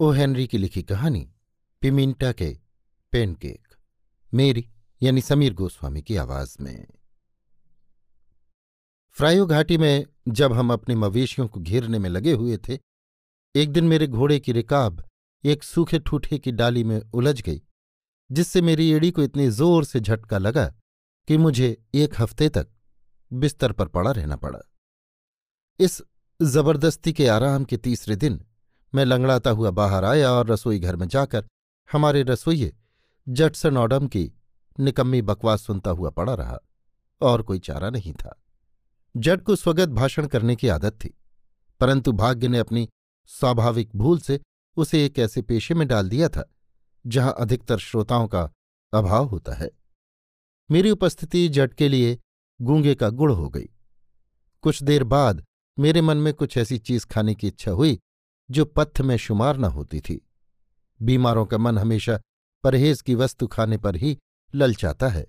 O Henry की लिखी कहानी, पिमिंटा के पेनकेक, मेरी यानी समीर गोस्वामी की आवाज़ में। फ्रायो घाटी में जब हम अपने मवेशियों को घेरने में लगे हुए थे, एक दिन मेरे घोड़े की रिकाब एक सूखे ठूठे की डाली में उलझ गई, जिससे मेरी एड़ी को इतनी ज़ोर से झटका लगा कि मुझे एक हफ़्ते तक बिस्तर पर पड़ा रहना पड़ा। इस ज़बरदस्ती के आराम के तीसरे दिन मैं लंगड़ाता हुआ बाहर आया और रसोई घर में जाकर हमारे रसोइये जटसन ऑडम की निकम्मी बकवास सुनता हुआ पड़ा रहा, और कोई चारा नहीं था। जट को स्वगत भाषण करने की आदत थी, परंतु भाग्य ने अपनी स्वाभाविक भूल से उसे एक ऐसे पेशे में डाल दिया था, जहाँ अधिकतर श्रोताओं का अभाव होता है। मेरी उपस्थिति जट के लिए गूँगे का गुड़ हो गई। कुछ देर बाद मेरे मन में कुछ ऐसी चीज़ खाने की इच्छा हुई जो पत्थ में शुमार न होती थी। बीमारों का मन हमेशा परहेज की वस्तु खाने पर ही ललचाता है।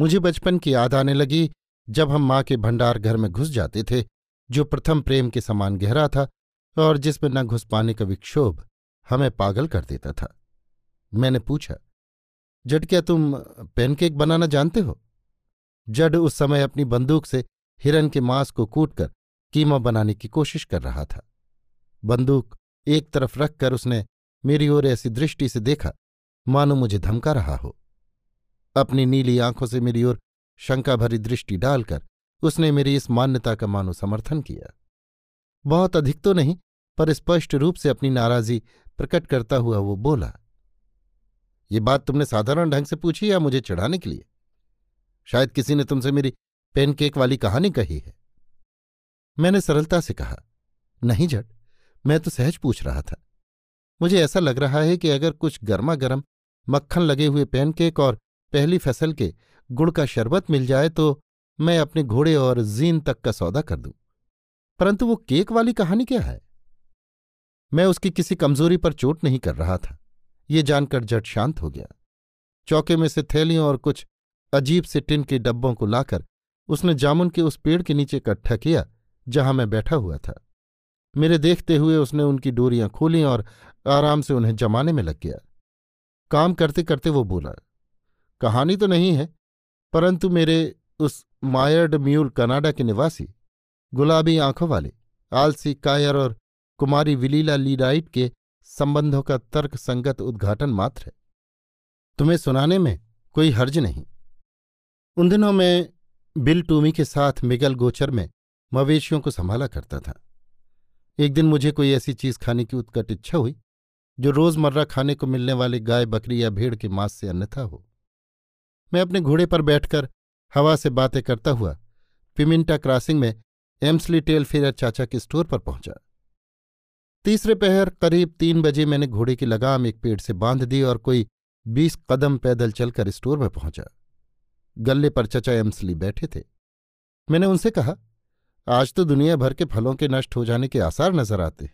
मुझे बचपन की याद आने लगी जब हम माँ के भंडार घर में घुस जाते थे, जो प्रथम प्रेम के समान गहरा था और जिसमें न घुस पाने का विक्षोभ हमें पागल कर देता था। मैंने पूछा, जड क्या तुम पैनकेक बनाना जानते हो? जड उस समय अपनी बंदूक से हिरन के मांस को कूटकर कीमा बनाने की कोशिश कर रहा था। बंदूक एक तरफ़ रखकर उसने मेरी ओर ऐसी दृष्टि से देखा, मानो मुझे धमका रहा हो। अपनी नीली आँखों से मेरी ओर शंका भरी दृष्टि डालकर उसने मेरी इस मान्यता का मानो समर्थन किया। बहुत अधिक तो नहीं, पर स्पष्ट रूप से अपनी नाराज़गी प्रकट करता हुआ वो बोला, ये बात तुमने साधारण ढंग से पूछी या मुझे चढ़ाने के लिए? शायद किसी ने तुमसे मेरी पेनकेक वाली कहानी कही है। मैंने सरलता से कहा, नहीं जट मैं तो सहज पूछ रहा था। मुझे ऐसा लग रहा है कि अगर कुछ गर्मा गर्म मक्खन लगे हुए पैनकेक और पहली फ़सल के गुड़ का शरबत मिल जाए तो मैं अपने घोड़े और जीन तक का सौदा कर दूँ। परंतु वो केक वाली कहानी क्या है? मैं उसकी किसी कमज़ोरी पर चोट नहीं कर रहा था। ये जानकर जट शांत हो गया। चौके में से थैलियों और कुछ अजीब से टिन के डब्बों को लाकर उसने जामुन के उस पेड़ के नीचे इकट्ठा किया, जहाँ मैं बैठा हुआ था। मेरे देखते हुए उसने उनकी डोरियाँ खोली और आराम से उन्हें जमाने में लग गया। काम करते करते वो बोला, कहानी तो नहीं है, परंतु मेरे उस मायर्ड म्यूल कनाडा के निवासी, गुलाबी आँखों वाले, आलसी कायर और कुमारी विलीला लीडाइट के संबंधों का तर्क संगत उद्घाटन मात्र है। तुम्हें सुनाने में कोई हर्ज नहीं। उन दिनों में बिल टूमी के साथ मिगल गोचर में मवेशियों को संभाला करता था। एक दिन मुझे कोई ऐसी चीज़ खाने की उत्कट इच्छा हुई, जो रोज़मर्रा खाने को मिलने वाले गाय, बकरी या भेड़ के मांस से अन्यथा हो। मैं अपने घोड़े पर बैठकर हवा से बातें करता हुआ पिमिंटा क्रॉसिंग में एम्सली टेल फेयर चाचा के स्टोर पर पहुँचा। तीसरे पहर करीब तीन बजे मैंने घोड़े की लगाम एक पेड़ से बाँध दी और कोई बीस कदम पैदल चलकर स्टोर में पहुँचा। गले पर चचा एम्सली बैठे थे। मैंने उनसे कहा आज तो दुनिया भर के फलों के नष्ट हो जाने के आसार नज़र आते।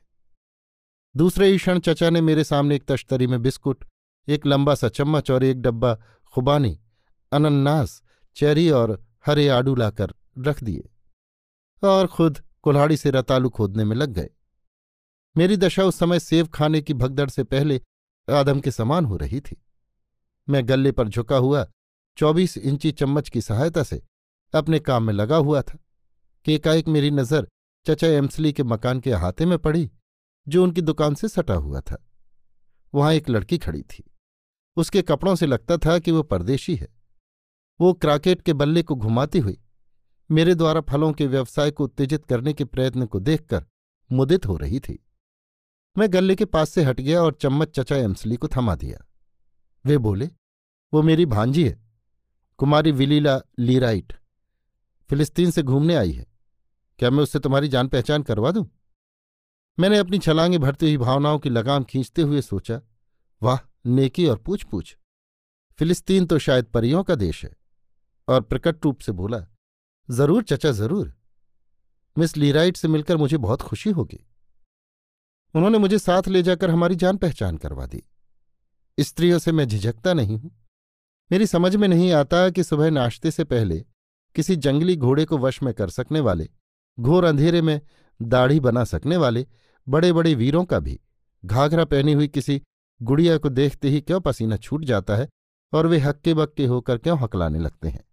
दूसरे ही क्षण चचा ने मेरे सामने एक तश्तरी में बिस्कुट, एक लंबा सा चम्मच और एक डब्बा खुबानी, अनन्नास, चेरी और हरे आडू लाकर रख दिए और खुद कुल्हाड़ी से रतालू खोदने में लग गए। मेरी दशा उस समय सेब खाने की भगदड़ से पहले आदम के समान हो रही थी। मैं गले पर झुका हुआ चौबीस इंची चम्मच की सहायता से अपने काम में लगा हुआ था। कि एकाएक मेरी नज़र चचा एम्सली के मकान के अहाते में पड़ी, जो उनकी दुकान से सटा हुआ था। वहाँ एक लड़की खड़ी थी। उसके कपड़ों से लगता था कि वो परदेशी है। वो क्राकेट के बल्ले को घुमाती हुई मेरे द्वारा फलों के व्यवसाय को उत्तेजित करने के प्रयत्न को देखकर मुदित हो रही थी। मैं गले के पास से हट गया और चम्मच चचा एम्सली को थमा दिया। वे बोले, वो मेरी भांजी है, कुमारी विलीला लीराइट। फिलिस्तीन से घूमने आई है। क्या मैं उससे तुम्हारी जान पहचान करवा दूँ? मैंने अपनी छलांगे भरती हुई भावनाओं की लगाम खींचते हुए सोचा, वाह, नेकी और पूछ पूछ फिलिस्तीन तो शायद परियों का देश है। और प्रकट रूप से बोला, ज़रूर चचा, ज़रूर। मिस लीराइट से मिलकर मुझे बहुत खुशी होगी। उन्होंने मुझे साथ ले जाकर हमारी जान पहचान करवा दी। स्त्रियों से मैं झिझकता नहीं हूँ। मेरी समझ में नहीं आता कि सुबह नाश्ते से पहले किसी जंगली घोड़े को वश में कर सकने वाले, घोर अंधेरे में दाढ़ी बना सकने वाले बड़े बड़े वीरों का भी। घाघरा पहनी हुई किसी गुड़िया को देखते ही क्यों पसीना छूट जाता है और वे हक्के बक्के होकर क्यों हकलाने लगते हैं?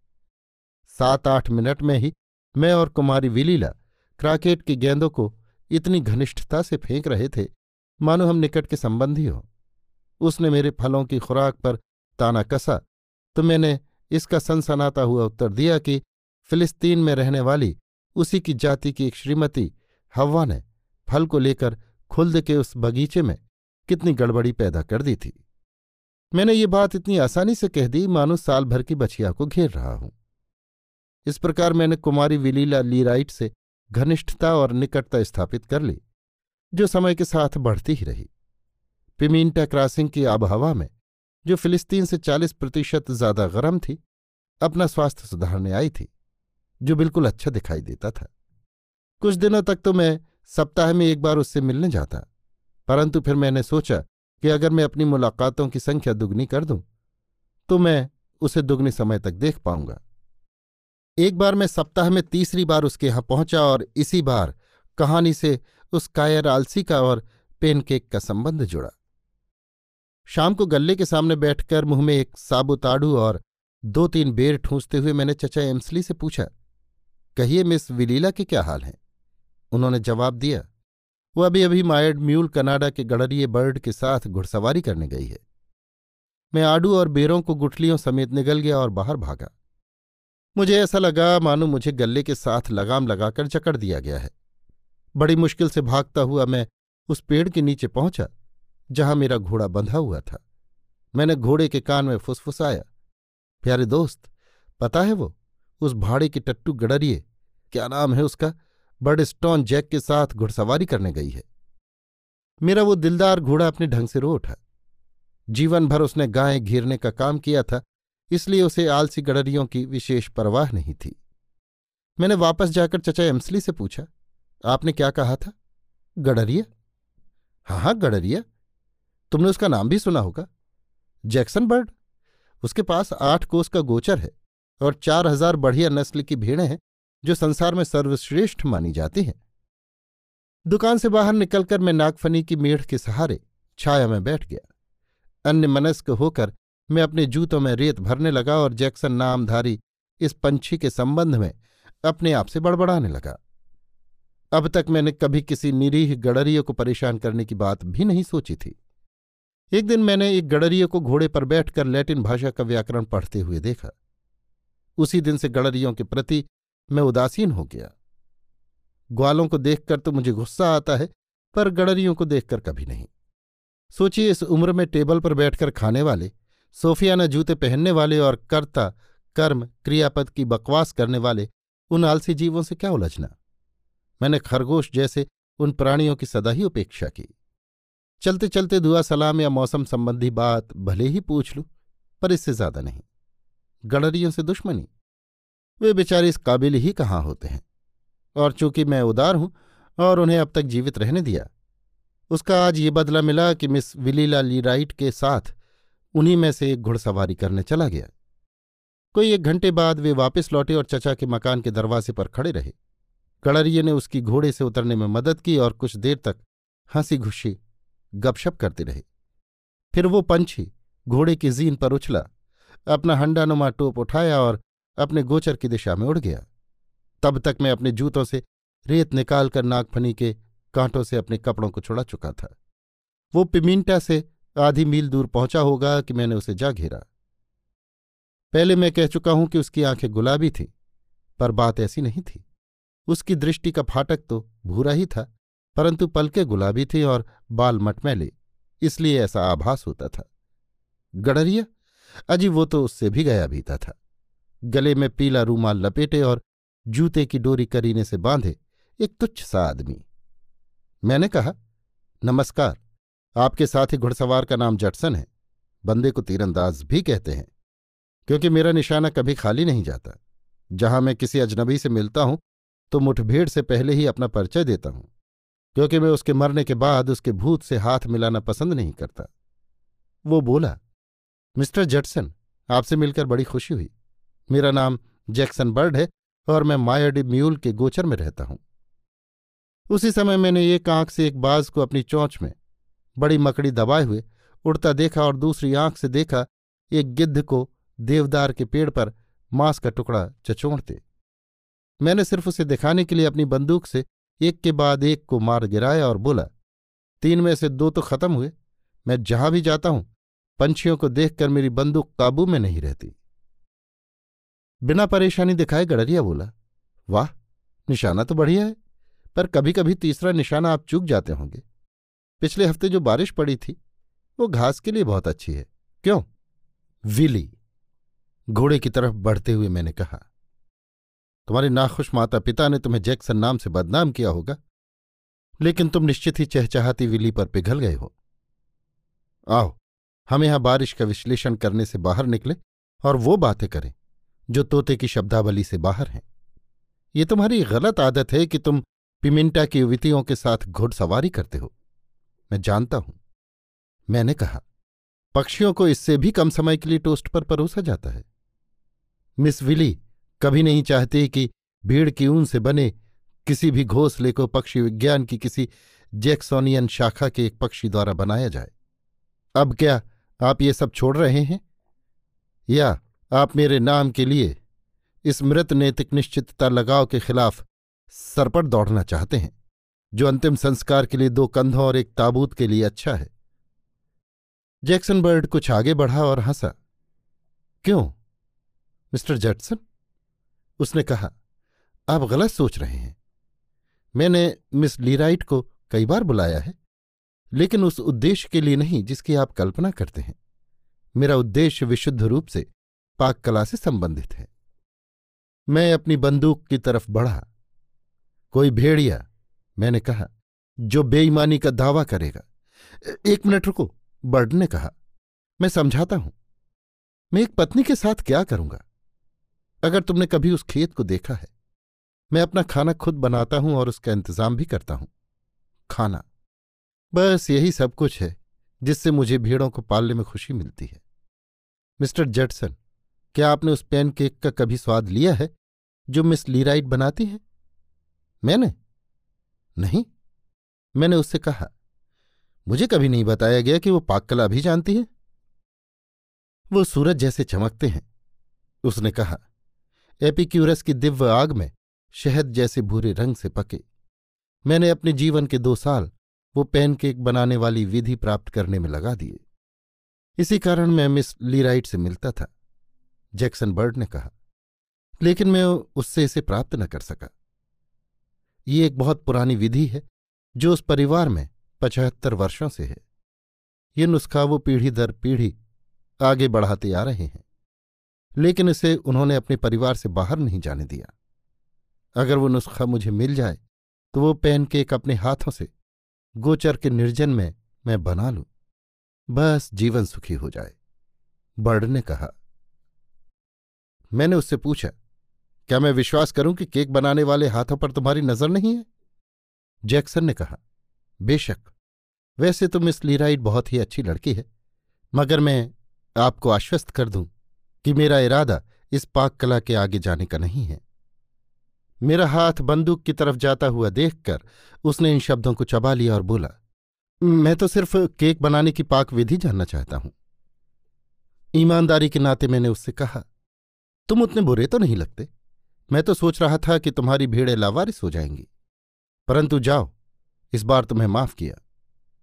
सात आठ मिनट में ही मैं और कुमारी विलीला क्राकेट की गेंदों को इतनी घनिष्ठता से फेंक रहे थे, मानो हम निकट के संबंधी हों। उसने मेरे फलों की खुराक पर ताना कसा तो मैंने इसका सनसनाता हुआ उत्तर दिया कि फिलिस्तीन में रहने वाली उसी की जाति की एक श्रीमती हवा ने फल को लेकर खुल्द के उस बगीचे में कितनी गड़बड़ी पैदा कर दी थी। मैंने ये बात इतनी आसानी से कह दी, मानो साल भर की बछिया को घेर रहा हूँ। इस प्रकार मैंने कुमारी विलीला लीराइट से घनिष्ठता और निकटता स्थापित कर ली, जो समय के साथ बढ़ती ही रही। पिमीन्टा क्रॉसिंग की आबहवा में जो फिलिस्तीन से चालीस प्रतिशत ज़्यादा गर्म थी, अपना स्वास्थ्य सुधारने आई थी, जो बिल्कुल अच्छा दिखाई देता था। कुछ दिनों तक तो मैं सप्ताह में एक बार उससे मिलने जाता, परंतु फिर मैंने सोचा कि अगर मैं अपनी मुलाकातों की संख्या दुगनी कर दूँ तो मैं उसे दुगनी समय तक देख पाऊँगा। एक बार मैं सप्ताह में तीसरी बार उसके यहाँ पहुँचा और इसी बार कहानी से उस कायर आलसी का और पेनकेक का संबंध जुड़ा। शाम को गल्ले के सामने बैठकर मुँह में एक साबुताड़ू और दो तीन बेर ठूंसते हुए मैंने चचा एम्सली से पूछा, कहिए मिस विलीला के क्या हाल हैं? उन्होंने जवाब दिया, वो अभी अभी मायड म्यूल कनाडा के गड़रिए बर्ड के साथ घुड़सवारी करने गई है। मैं आडू और बेरों को गुठलियों समेत निकल गया और बाहर भागा। मुझे ऐसा लगा मानो मुझे गले के साथ लगाम लगाकर जकड़ दिया गया है। बड़ी मुश्किल से भागता हुआ मैं उस पेड़ के नीचे पहुँचा जहाँ मेरा घोड़ा बंधा हुआ था। मैंने घोड़े के कान में फुसफुसाया। प्यारे दोस्त, पता है वो? उस भाड़े की टट्टू गडरिए क्या नाम है उसका? बर्ड स्टोन जैक के साथ घुड़सवारी करने गई है। मेरा वो दिलदार घोड़ा अपने ढंग से रो उठा। जीवन भर उसने गायें घेरने का काम किया था, इसलिए उसे आलसी गडरियों की विशेष परवाह नहीं थी। मैंने वापस जाकर चचा एम्सली से पूछा, आपने क्या कहा था? गडरिया? हाँ हाँ गडरिया। तुमने उसका नाम भी सुना होगा। Jackson bird? उसके पास आठ कोस का गोचर है और चार हज़ार बढ़िया नस्ल की भेड़ें हैं, जो संसार में सर्वश्रेष्ठ मानी जाती हैं। दुकान से बाहर निकलकर मैं नागफनी की मेढ़ के सहारे छाया में बैठ गया। अन्य मनस्क होकर मैं अपने जूतों में रेत भरने लगा और जैक्सन नामधारी इस पंछी के संबंध में अपने आप से बड़बड़ाने लगा। अब तक मैंने कभी किसी निरीह गडरियों को परेशान करने की बात भी नहीं सोची थी। एक दिन मैंने एक गड़रिये को घोड़े पर बैठकर लैटिन भाषा का व्याकरण पढ़ते हुए देखा। उसी दिन से गडरियों के प्रति मैं उदासीन हो गया। ग्वालों को देखकर तो मुझे गुस्सा आता है, पर गडरियों को देखकर कभी नहीं। सोचिए, इस उम्र में टेबल पर बैठकर खाने वाले, सोफियाना जूते पहनने वाले और कर्ता, कर्म, क्रियापद की बकवास करने वाले, उन आलसी जीवों से क्या उलझना? मैंने खरगोश जैसे उन प्राणियों की सदा ही उपेक्षा की। चलते चलते दुआ सलाम या मौसम संबंधी बात भले ही पूछ लूँ, पर इससे ज़्यादा नहीं। गणरियों से दुश्मनी। वे बेचारे इस काबिल ही कहाँ होते हैं? और चूँकि मैं उदार हूँ और उन्हें अब तक जीवित रहने दिया, उसका आज ये बदला मिला कि मिस विलीला लीराइट के साथ उन्हीं में से एक घुड़सवारी करने चला गया। कोई एक घंटे बाद वे वापस लौटे और चचा के मकान के दरवाजे पर खड़े रहे। गड़रिये ने उसकी घोड़े से उतरने में मदद की और कुछ देर तक हँसी घुस्सी गपशप करते रहे। फिर वो पंछी घोड़े की जीन पर उछला, अपना हंडानुमा टोप उठाया और अपने गोचर की दिशा में उड़ गया। तब तक मैं अपने जूतों से रेत निकालकर नागफनी के कांटों से अपने कपड़ों को छुड़ा चुका था। वो पिमिंटा से आधी मील दूर पहुँचा होगा कि मैंने उसे जा घेरा। पहले मैं कह चुका हूँ कि उसकी आँखें गुलाबी थीं, पर बात ऐसी नहीं थी। उसकी दृष्टि का फाटक तो भूरा ही था। परंतु पलके गुलाबी थी और बाल मटमैले, इसलिए ऐसा आभास होता था। गडरिया? अजी वो तो उससे भी गया बीता था। गले में पीला रूमाल लपेटे और जूते की डोरी करीने से बांधे एक तुच्छ सा आदमी। मैंने कहा, नमस्कार, आपके साथ ही घुड़सवार का नाम जटसन है। बंदे को तीरंदाज भी कहते हैं, क्योंकि मेरा निशाना कभी खाली नहीं जाता। जहाँ मैं किसी अजनबी से मिलता हूँ तो मुठभेड़ से पहले ही अपना परिचय देता हूँ। क्योंकि मैं उसके मरने के बाद उसके भूत से हाथ मिलाना पसंद नहीं करता। वो बोला, मिस्टर जटसन, आपसे मिलकर बड़ी खुशी हुई। मेरा नाम जैक्सन बर्ड है और मैं मायाडी म्यूल के गोचर में रहता हूँ। उसी समय मैंने एक आँख से एक बाज को अपनी चौंच में, बड़ी मकड़ी दबाए हुए, उड़ता देखा और दूसरी आँख से देखा, एक गिद्ध को देवदार के पेड़ पर मांस का टुकड़ा चचोड़ते। मैंने सिर्फ़ उसे दिखाने के लिए अपनी बंदूक से एक के बाद एक को मार गिराया और बोला, तीन में से दो तो खत्म हुए। मैं जहाँ भी जाता हूँ, पंछियों को देखकर मेरी बंदूक काबू में नहीं रहती। बिना परेशानी दिखाए गडरिया बोला, वाह, निशाना तो बढ़िया है, पर कभी कभी तीसरा निशाना आप चूक जाते होंगे। पिछले हफ़्ते जो बारिश पड़ी थी, वो घास के लिए बहुत अच्छी है। क्यों? विली, घोड़े की तरफ़ बढ़ते हुए मैंने कहा तुम्हारे नाखुश माता पिता ने तुम्हें जैक्सन नाम से बदनाम किया होगा। लेकिन तुम निश्चित ही चहचाहती विली पर पिघल गए हो। आओ, हम यहाँ बारिश का विश्लेषण करने से बाहर निकले और वो बातें करें, जो तोते की शब्दावली से बाहर हैं। ये तुम्हारी गलत आदत है कि तुम पिमिंटा की युवतियों के साथ घुड़सवारी करते हो। मैं जानता हूँ। मैंने कहा, पक्षियों को इससे भी कम समय के लिए टोस्ट पर परोसा जाता है। मिस विली कभी नहीं चाहती कि भीड़ की ऊन से बने किसी भी घोंसले को पक्षी विज्ञान की किसी जैक्सोनियन शाखा के एक पक्षी द्वारा बनाया जाए। अब क्या आप ये सब छोड़ रहे हैं? या आप मेरे नाम के लिए इस मृत नैतिक निश्चितता लगाव के खिलाफ सरपट दौड़ना चाहते हैं, जो अंतिम संस्कार के लिए दो कंधों और एक ताबूत के लिए अच्छा है? जैक्सन बर्ड कुछ आगे बढ़ा और हंसा। क्यों, मिस्टर जटसन उसने कहा, आप गलत सोच रहे हैं। मैंने मिस लीराइट को कई बार बुलाया है, लेकिन उस उद्देश्य के लिए नहीं जिसकी आप कल्पना करते हैं। मेरा उद्देश्य विशुद्ध रूप से पाक कला से संबंधित है। मैं अपनी बंदूक की तरफ़ बढ़ा। कोई भेड़िया मैंने कहा, जो बेईमानी का दावा करेगा। एक मिनट रुको, बर्ड ने कहा, मैं समझाता हूँ। मैं एक पत्नी के साथ क्या करूँगा? अगर तुमने कभी उस खेत को देखा है, मैं अपना खाना खुद बनाता हूँ और उसका इंतज़ाम भी करता हूँ। खाना। बस यही सब कुछ है, जिससे मुझे भीड़ों को पालने में खुशी मिलती है। मिस्टर जेटसन, क्या आपने उस पैन केक का कभी स्वाद लिया है, जो मिस लीराइट बनाती है? मैंने? नहीं। मैंने उससे कहा, मुझे कभी नहीं बताया गया कि वो पाककला भी जानती है। वो सूरज जैसे चमकते हैं, उसने कहा एपिक्यूरस की दिव्य आग में शहद जैसे भूरे रंग से पके। मैंने अपने जीवन के दो साल वो पैनकेक बनाने वाली विधि प्राप्त करने में लगा दिए। इसी कारण मैं मिस लीराइट से मिलता था, जैक्सन बर्ड ने कहा। लेकिन मैं उससे इसे प्राप्त न कर सका। ये एक बहुत पुरानी विधि है, जो उस परिवार में पचहत्तर वर्षों से है। ये नुस्खा वो पीढ़ी दर पीढ़ी आगे बढ़ाते आ रहे हैं। लेकिन इसे उन्होंने अपने परिवार से बाहर नहीं जाने दिया। अगर वो नुस्खा मुझे मिल जाए तो वो पैनकेक अपने हाथों से, गोचर के निर्जन में मैं बना लूँ। बस जीवन सुखी हो जाए, बर्ड ने कहा। मैंने उससे पूछा, क्या मैं विश्वास करूँ कि केक बनाने वाले हाथों पर तुम्हारी नज़र नहीं है? जैक्सन ने कहा, बेशक, वैसे तो मिस लीराइट बहुत ही अच्छी लड़की है, मगर मैं आपको आश्वस्त कर दूँ कि मेरा इरादा इस पाक कला के आगे जाने का नहीं है। मेरा हाथ बंदूक की तरफ़ जाता हुआ देखकर उसने इन शब्दों को चबा लिया और बोला, मैं तो सिर्फ़ केक बनाने की पाक विधि जानना चाहता हूँ। ईमानदारी के नाते मैंने उससे कहा, तुम उतने बुरे तो नहीं लगते। मैं तो सोच रहा था कि तुम्हारी भीड़ें लावारिस हो जाएँगी। परंतु जाओ, इस बार तुम्हें माफ़ किया।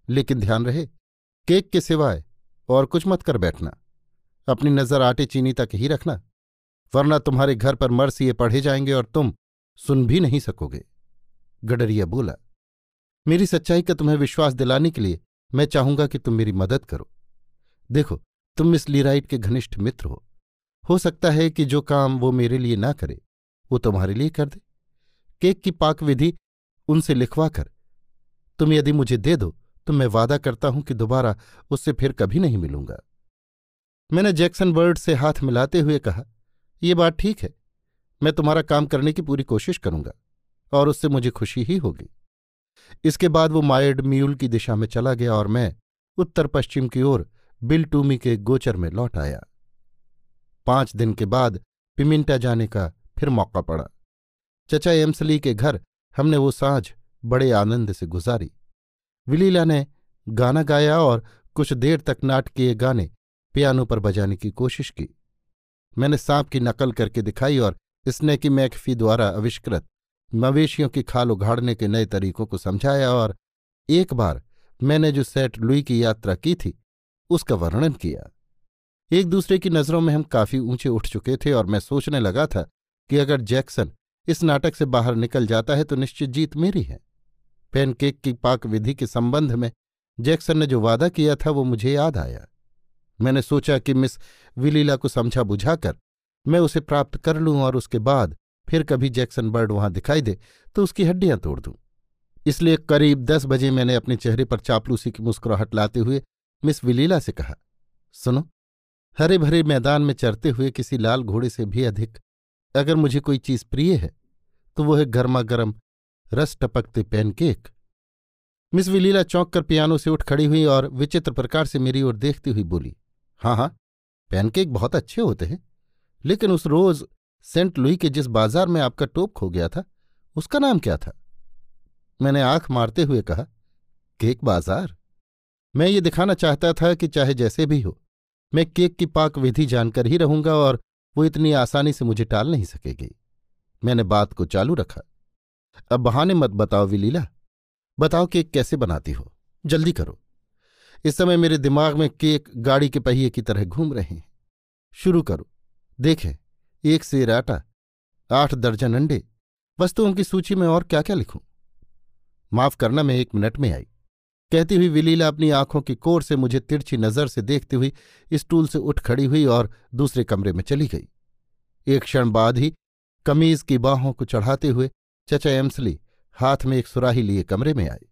लेकिन ध्यान रहे, केक के सिवाय और कुछ मत कर बैठना। अपनी नज़र आटे चीनी तक ही रखना, वरना तुम्हारे घर पर मरसिए पढ़े जाएँगे और तुम सुन भी नहीं सकोगे। गडरिया बोला, मेरी सच्चाई का तुम्हें विश्वास दिलाने के लिए मैं चाहूँगा कि तुम मेरी मदद करो। देखो, तुम मिस लीराइट के घनिष्ठ मित्र हो। हो सकता है कि जो काम वो मेरे लिए ना करे, वो तुम्हारे लिए कर दे। केक की पाक विधि उनसे लिखवा कर। तुम यदि मुझे दे दो तो मैं वादा करता हूँ कि दोबारा उससे फिर कभी नहीं मिलूँगा। मैंने जैक्सन बर्ड से हाथ मिलाते हुए कहा, ये बात ठीक है। मैं तुम्हारा काम करने की पूरी कोशिश करूँगा, और उससे मुझे खुशी ही होगी। इसके बाद वो मायड म्यूल की दिशा में चला गया और मैं उत्तर पश्चिम की ओर बिल टूमी के गोचर में लौट आया। पाँच दिन के बाद पिमिंटा जाने का फिर मौका पड़ा। चचा एम्सली के घर हमने वो साँझ बड़े आनंद से गुजारी। विलीला ने गाना गाया और कुछ देर तक नाटकीय गाने पियानो पर बजाने की कोशिश की। मैंने सांप की नकल करके दिखाई और स्ने की मैकफी द्वारा आविष्कृत मवेशियों की खाल उघाड़ने के नए तरीकों को समझाया और एक बार मैंने जो सेट लुई की यात्रा की थी, उसका वर्णन किया। एक दूसरे की नज़रों में हम काफ़ी ऊँचे उठ चुके थे और मैं सोचने लगा था कि अगर जैक्सन इस नाटक से बाहर निकल जाता है तो निश्चित जीत मेरी है। पैनकेक की पाक विधि के संबंध में जैक्सन ने जो वादा किया था वो मुझे याद आया। मैंने सोचा कि मिस विलीला को समझा बुझाकर मैं उसे प्राप्त कर लूँ और उसके बाद फिर कभी जैक्सन बर्ड वहाँ दिखाई दे तो उसकी हड्डियाँ तोड़ दूँ। इसलिए करीब दस बजे मैंने अपने चेहरे पर चापलूसी की मुस्कुराहट लाते हुए मिस विलीला से कहा, सुनो हरे भरे मैदान में चरते हुए किसी लाल घोड़े से भी अधिक अगर मुझे कोई चीज़ प्रिय है तो वो है गर्मा गर्म रस टपकते पैनकेक। मिस विलीला चौंक कर पियानो से उठ खड़ी हुई और विचित्र प्रकार से मेरी ओर देखती हुई बोली हाँ हाँ पैनकेक बहुत अच्छे होते हैं। लेकिन उस रोज सेंट लुई के जिस बाज़ार में आपका टोप खो गया था, उसका नाम क्या था? मैंने आँख मारते हुए कहा, केक बाज़ार? मैं ये दिखाना चाहता था कि चाहे जैसे भी हो, मैं केक की पाक विधि जानकर ही रहूँगा और वो इतनी आसानी से मुझे टाल नहीं सकेगी। मैंने बात को चालू रखा। अब बहाने मत बताओ विलीला। बताओ केक कैसे बनाती हो? जल्दी करो। इस समय मेरे दिमाग में केक गाड़ी के पहिए की तरह घूम रहे हैं। शुरू करो। देखें, एक सेर आटा, आठ दर्जन अंडे। वस्तुओं की सूची में और क्या क्या लिखूं? माफ़ करना, मैं एक मिनट में आई। कहती हुई विलीला अपनी आँखों की कोर से मुझे तिरछी नज़र से देखती हुई स्टूल से उठ खड़ी हुई और दूसरे कमरे में चली गई। एक क्षण बाद ही कमीज की बाहों को चढ़ाते हुए चचा एम्सली हाथ में एक सुराही लिए कमरे में आए।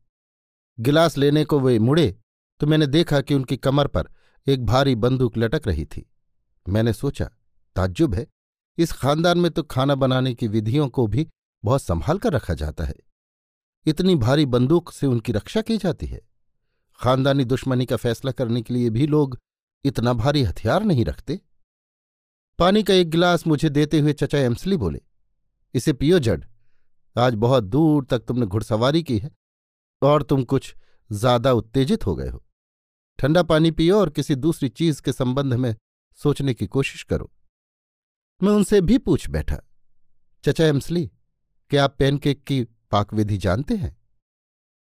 गिलास लेने को वे मुड़े तो मैंने देखा कि उनकी कमर पर एक भारी बंदूक लटक रही थी। मैंने सोचा, ताज्जुब है, इस खानदान में तो खाना बनाने की विधियों को भी बहुत संभाल कर रखा जाता है। इतनी भारी बंदूक से उनकी रक्षा की जाती है। खानदानी दुश्मनी का फैसला करने के लिए भी लोग इतना भारी हथियार नहीं रखते। पानी का एक गिलास मुझे देते हुए चचा एम्सली बोले, इसे पियो जड, आज बहुत दूर तक तुमने घुड़सवारी की है और तुम कुछ ज़्यादा उत्तेजित हो गए हो। ठंडा पानी पियो और किसी दूसरी चीज़ के संबंध में सोचने की कोशिश करो। मैं उनसे भी पूछ बैठा, चचा एम्सली, क्या आप पैनकेक की पाक विधि जानते हैं?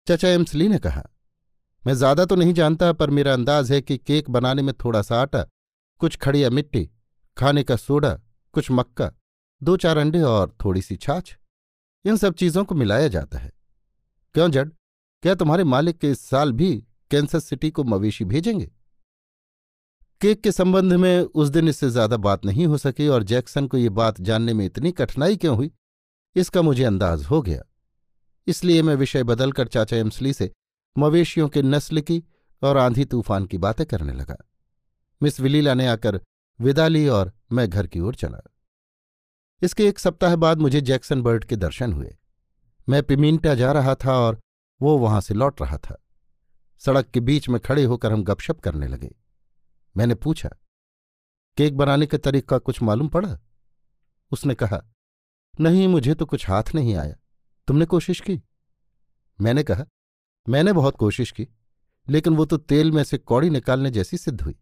चचा एम्सली ने कहा, मैं ज़्यादा तो नहीं जानता, पर मेरा अंदाज है कि केक बनाने में थोड़ा सा आटा, कुछ खड़िया मिट्टी, खाने का सोडा, कुछ मक्का, दो चार अंडे और थोड़ी सी छाछ। इन सब चीज़ों को मिलाया जाता है। क्यों जड? क्या तुम्हारे मालिक के इस साल भी कैंसस सिटी को मवेशी भेजेंगे? केक के संबंध में उस दिन इससे ज़्यादा बात नहीं हो सकी और जैक्सन को ये बात जानने में इतनी कठिनाई क्यों हुई? इसका मुझे अंदाज हो गया। इसलिए मैं विषय बदलकर चाचा एम्सली से मवेशियों के नस्ल की और आंधी तूफ़ान की बातें करने लगा। मिस विलीला ने आकर विदा ली और मैं घर की ओर चला। इसके एक सप्ताह बाद मुझे जैक्सन बर्ड के दर्शन हुए। मैं पिमिंटा जा रहा था और वो वहाँ से लौट रहा था। सड़क के बीच में खड़े होकर हम गपशप करने लगे। मैंने पूछा, केक बनाने के तरीका कुछ मालूम पड़ा? उसने कहा, नहीं, मुझे तो कुछ हाथ नहीं आया। तुमने कोशिश की? मैंने कहा, मैंने बहुत कोशिश की, लेकिन वो तो तेल में से कौड़ी निकालने जैसी सिद्ध हुई।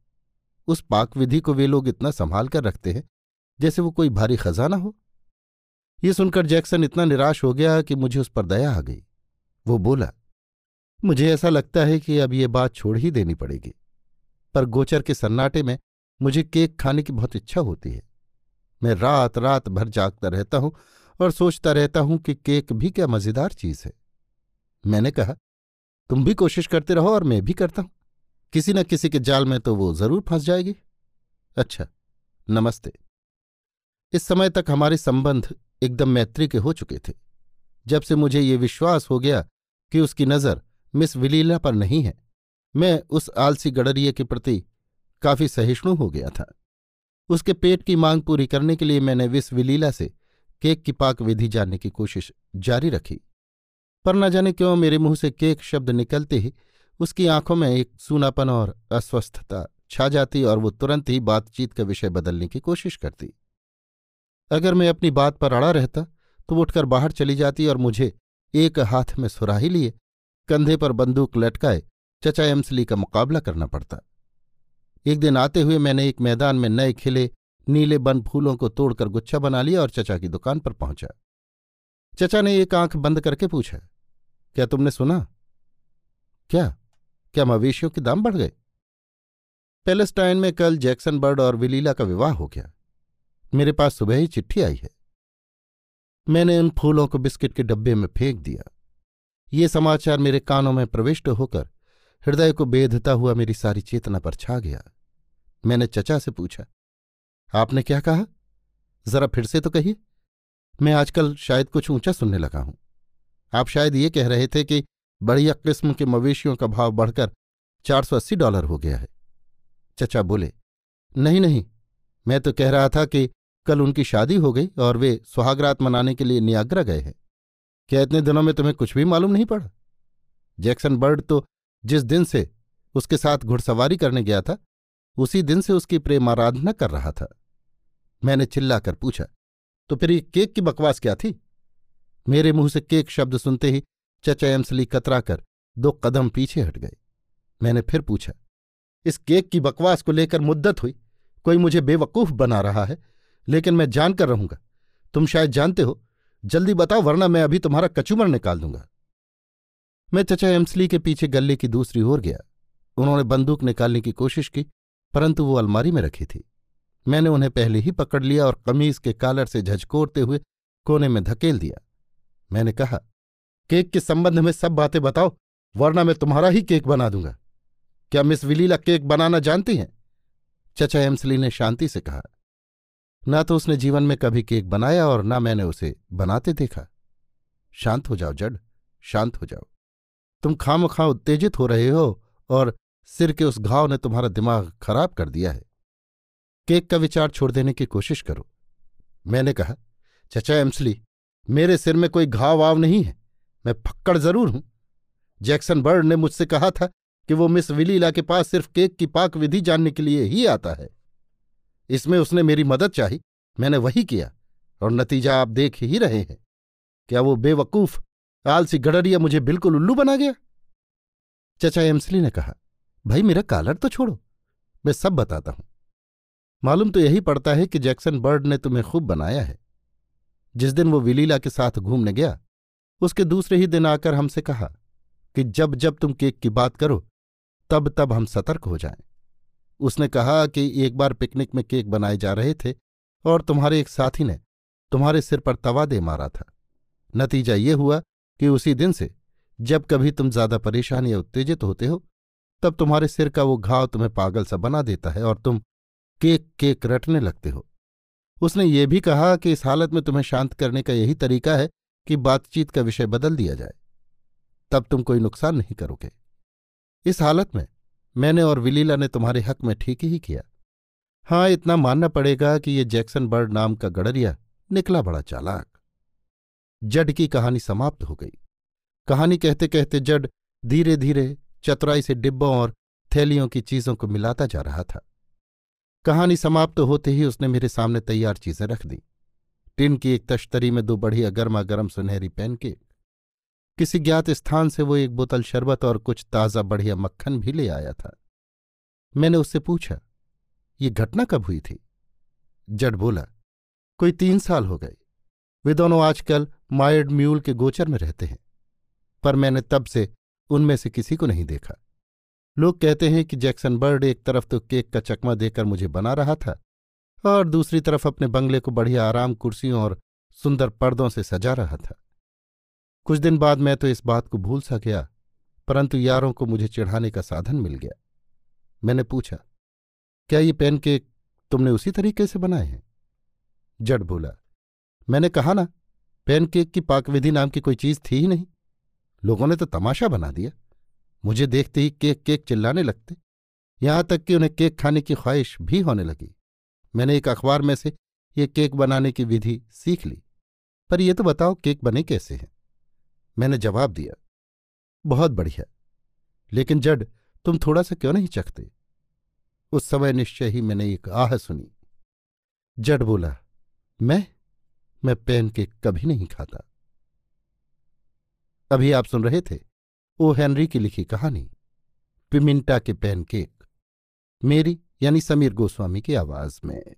उस पाक विधि को वे लोग इतना संभाल कर रखते हैं, जैसे वो कोई भारी खजाना हो। ये सुनकर जैक्सन इतना निराश हो गया कि मुझे उस पर दया आ गई। वो बोला मुझे ऐसा लगता है कि अब ये बात छोड़ ही देनी पड़ेगी। पर गोचर के सन्नाटे में मुझे केक खाने की बहुत इच्छा होती है। मैं रात रात भर जागता रहता हूँ और सोचता रहता हूँ कि केक भी क्या मज़ेदार चीज़ है। मैंने कहा, तुम भी कोशिश करते रहो और मैं भी करता हूँ। किसी न किसी के जाल में तो वो ज़रूर फंस जाएगी। अच्छा नमस्ते। इस समय तक हमारे संबंध एकदम मैत्री के हो चुके थे। जब से मुझे ये विश्वास हो गया कि उसकी नज़र मिस विलीला पर नहीं है। मैं उस आलसी गडरिये के प्रति काफ़ी सहिष्णु हो गया था। उसके पेट की मांग पूरी करने के लिए मैंने विस विलीला से केक की पाक विधि जानने की कोशिश जारी रखी। पर न जाने क्यों मेरे मुँह से केक शब्द निकलते ही उसकी आँखों में एक सूनापन और अस्वस्थता छा जाती और वो तुरंत ही बातचीत का विषय बदलने की कोशिश करती। अगर मैं अपनी बात पर अड़ा रहता तो वो उठकर बाहर चली जाती और मुझे एक हाथ में सुराही लिए कंधे पर बंदूक लटकाए, चचा एमसली का मुकाबला करना पड़ता। एक दिन आते हुए मैंने एक मैदान में नए खिले, नीले बन फूलों को तोड़कर गुच्छा बना लिया और चचा की दुकान पर पहुँचा। चचा ने एक आँख बंद करके पूछा, क्या तुमने सुना? क्या? क्या मवेशियों के दाम बढ़ गए? पैलेस्टाइन में कल जैक्सन बर्ड और विलीला का विवाह हो गया। मेरे पास सुबह ही चिट्ठी आई है। मैंने उन फूलों को बिस्किट के डब्बे में फेंक दिया। ये समाचार मेरे कानों में प्रविष्ट होकर हृदय को बेधता हुआ मेरी सारी चेतना पर छा गया। मैंने चचा से पूछा, आपने क्या कहा? जरा फिर से तो कहिए। मैं आजकल शायद कुछ ऊँचा सुनने लगा हूँ। आप शायद ये कह रहे थे कि बढ़िया किस्म के मवेशियों का भाव बढ़कर चार सौ अस्सी डॉलर हो गया है। चचा बोले, नहीं नहीं, मैं तो कह रहा था कि कल उनकी शादी हो गई और वे सुहागरात मनाने के लिए नियाग्रा गए हैं। क्या इतने दिनों में तुम्हें कुछ भी मालूम नहीं पड़ा? जैक्सन बर्ड तो जिस दिन से उसके साथ घुड़सवारी करने गया था, उसी दिन से उसकी प्रेम आराधना कर रहा था। मैंने चिल्लाकर पूछा तो फिर ये केक की बकवास क्या थी? मेरे मुँह से केक शब्द सुनते ही चचा एमसली कतरा कर दो कदम पीछे हट गए। मैंने फिर पूछा, इस केक की बकवास को लेकर मुद्दत हुई? कोई मुझे बेवकूफ़ बना रहा है, लेकिन मैं जानकर रहूँगा। तुम शायद जानते हो जल्दी बताओ, वरना मैं अभी तुम्हारा कचूमर निकाल दूँगा। मैं चचा एम्सली के पीछे गले की दूसरी ओर गया। उन्होंने बंदूक निकालने की कोशिश की, परंतु वो अलमारी में रखी थी। मैंने उन्हें पहले ही पकड़ लिया और कमीज के कालर से झचकोरते हुए कोने में धकेल दिया। मैंने कहा, केक के संबंध में सब बातें बताओ, वरना मैं तुम्हारा ही केक बना दूँगा। क्या मिस विलीला केक बनाना जानती हैं? चचा एम्सली ने शांति से कहा ना तो उसने जीवन में कभी केक बनाया और ना मैंने उसे बनाते देखा। शांत हो जाओ, जड। शांत हो जाओ। तुम खाम खा उत्तेजित हो रहे हो और सिर के उस घाव ने तुम्हारा दिमाग खराब कर दिया है। केक का विचार छोड़ देने की कोशिश करो। मैंने कहा, चचा एम्सली, मेरे सिर में कोई घाव वाव नहीं है। मैं फक्कड़ ज़रूर हूँ। जैक्सन बर्ड ने मुझसे कहा था कि वो मिस विलीला के पास सिर्फ़ केक की पाक विधि जानने के लिए ही आता है। इसमें उसने मेरी मदद चाही। मैंने वही किया, और नतीजा आप देख ही रहे हैं। क्या वो बेवकूफ़, आलसी गडरिया मुझे बिल्कुल उल्लू बना गया? चचा एमसली ने कहा, भाई मेरा कालर तो छोड़ो, मैं सब बताता हूँ। मालूम तो यही पड़ता है कि जैक्सन बर्ड ने तुम्हें खूब बनाया है। जिस दिन वो विलीला के साथ घूमने गया, उसके दूसरे ही दिन आकर हमसे कहा कि जब जब तुम केक की बात करो, तब तब हम सतर्क हो जाएँ। उसने कहा कि एक बार पिकनिक में केक बनाए जा रहे थे और तुम्हारे एक साथी ने तुम्हारे सिर पर तवा दे मारा था। नतीजा ये हुआ कि उसी दिन से जब कभी तुम ज़्यादा परेशान या उत्तेजित होते हो, तब तुम्हारे सिर का वो घाव तुम्हें पागल सा बना देता है और तुम केक केक रटने लगते हो। उसने ये भी कहा कि इस हालत में तुम्हें शांत करने का यही तरीका है कि बातचीत का विषय बदल दिया जाए। तब तुम कोई नुकसान नहीं करोगे। इस हालत में मैंने और विलीला ने तुम्हारे हक में ठीक ही किया। हाँ इतना मानना पड़ेगा कि ये जैक्सन बर्ड नाम का गडरिया निकला बड़ा चालाक। जड की कहानी समाप्त हो गई। कहानी कहते कहते जड धीरे धीरे चतुराई से डिब्बों और थैलियों की चीज़ों को मिलाता जा रहा था। कहानी समाप्त होते ही उसने मेरे सामने तैयार चीज़ें रख दी। टिन की एक तश्तरी में दो बढ़िया गर्मा गर्म सुनहरी पैनकेक किसी ज्ञात स्थान से वो एक बोतल शरबत और कुछ ताज़ा बढ़िया मक्खन भी ले आया था। मैंने उससे पूछा, ये घटना कब हुई थी? जड बोला, कोई तीन साल हो गए। वे दोनों आजकल मायर्ड म्यूल के गोचर में रहते हैं, पर मैंने तब से उनमें से किसी को नहीं देखा। लोग कहते हैं कि जैक्सन बर्ड एक तरफ़ तो केक का चकमा देकर मुझे बना रहा था और दूसरी तरफ़ अपने बंगले को बढ़िया आराम कुर्सियों और सुंदर पर्दों से सजा रहा था। कुछ दिन बाद मैं तो इस बात को भूल सा गया, परंतु यारों को मुझे चिढ़ाने का साधन मिल गया। मैंने पूछा, क्या ये पेन केक तुमने उसी तरीके से बनाए हैं? जड बोला, मैंने कहा ना, पेनकेक की पाकविधि नाम की कोई चीज़ थी ही नहीं। लोगों ने तो तमाशा बना दिया। मुझे देखते ही केक केक चिल्लाने लगते। यहाँ तक कि उन्हें केक खाने की ख्वाहिश भी होने लगी। मैंने एक अखबार में से ये केक बनाने की विधि सीख ली। पर यह तो बताओ केक बने कैसे हैं? मैंने जवाब दिया, बहुत बढ़िया। लेकिन जड, तुम थोड़ा सा क्यों नहीं चखते? उस समय निश्चय ही मैंने एक आह सुनी। जड बोला, मैं मैं पेन केक कभी नहीं खाता। अभी आप सुन रहे थे ओ. हेनरी की लिखी कहानी, पिमिंटा के पेन केक मेरी यानी समीर गोस्वामी की आवाज़ में।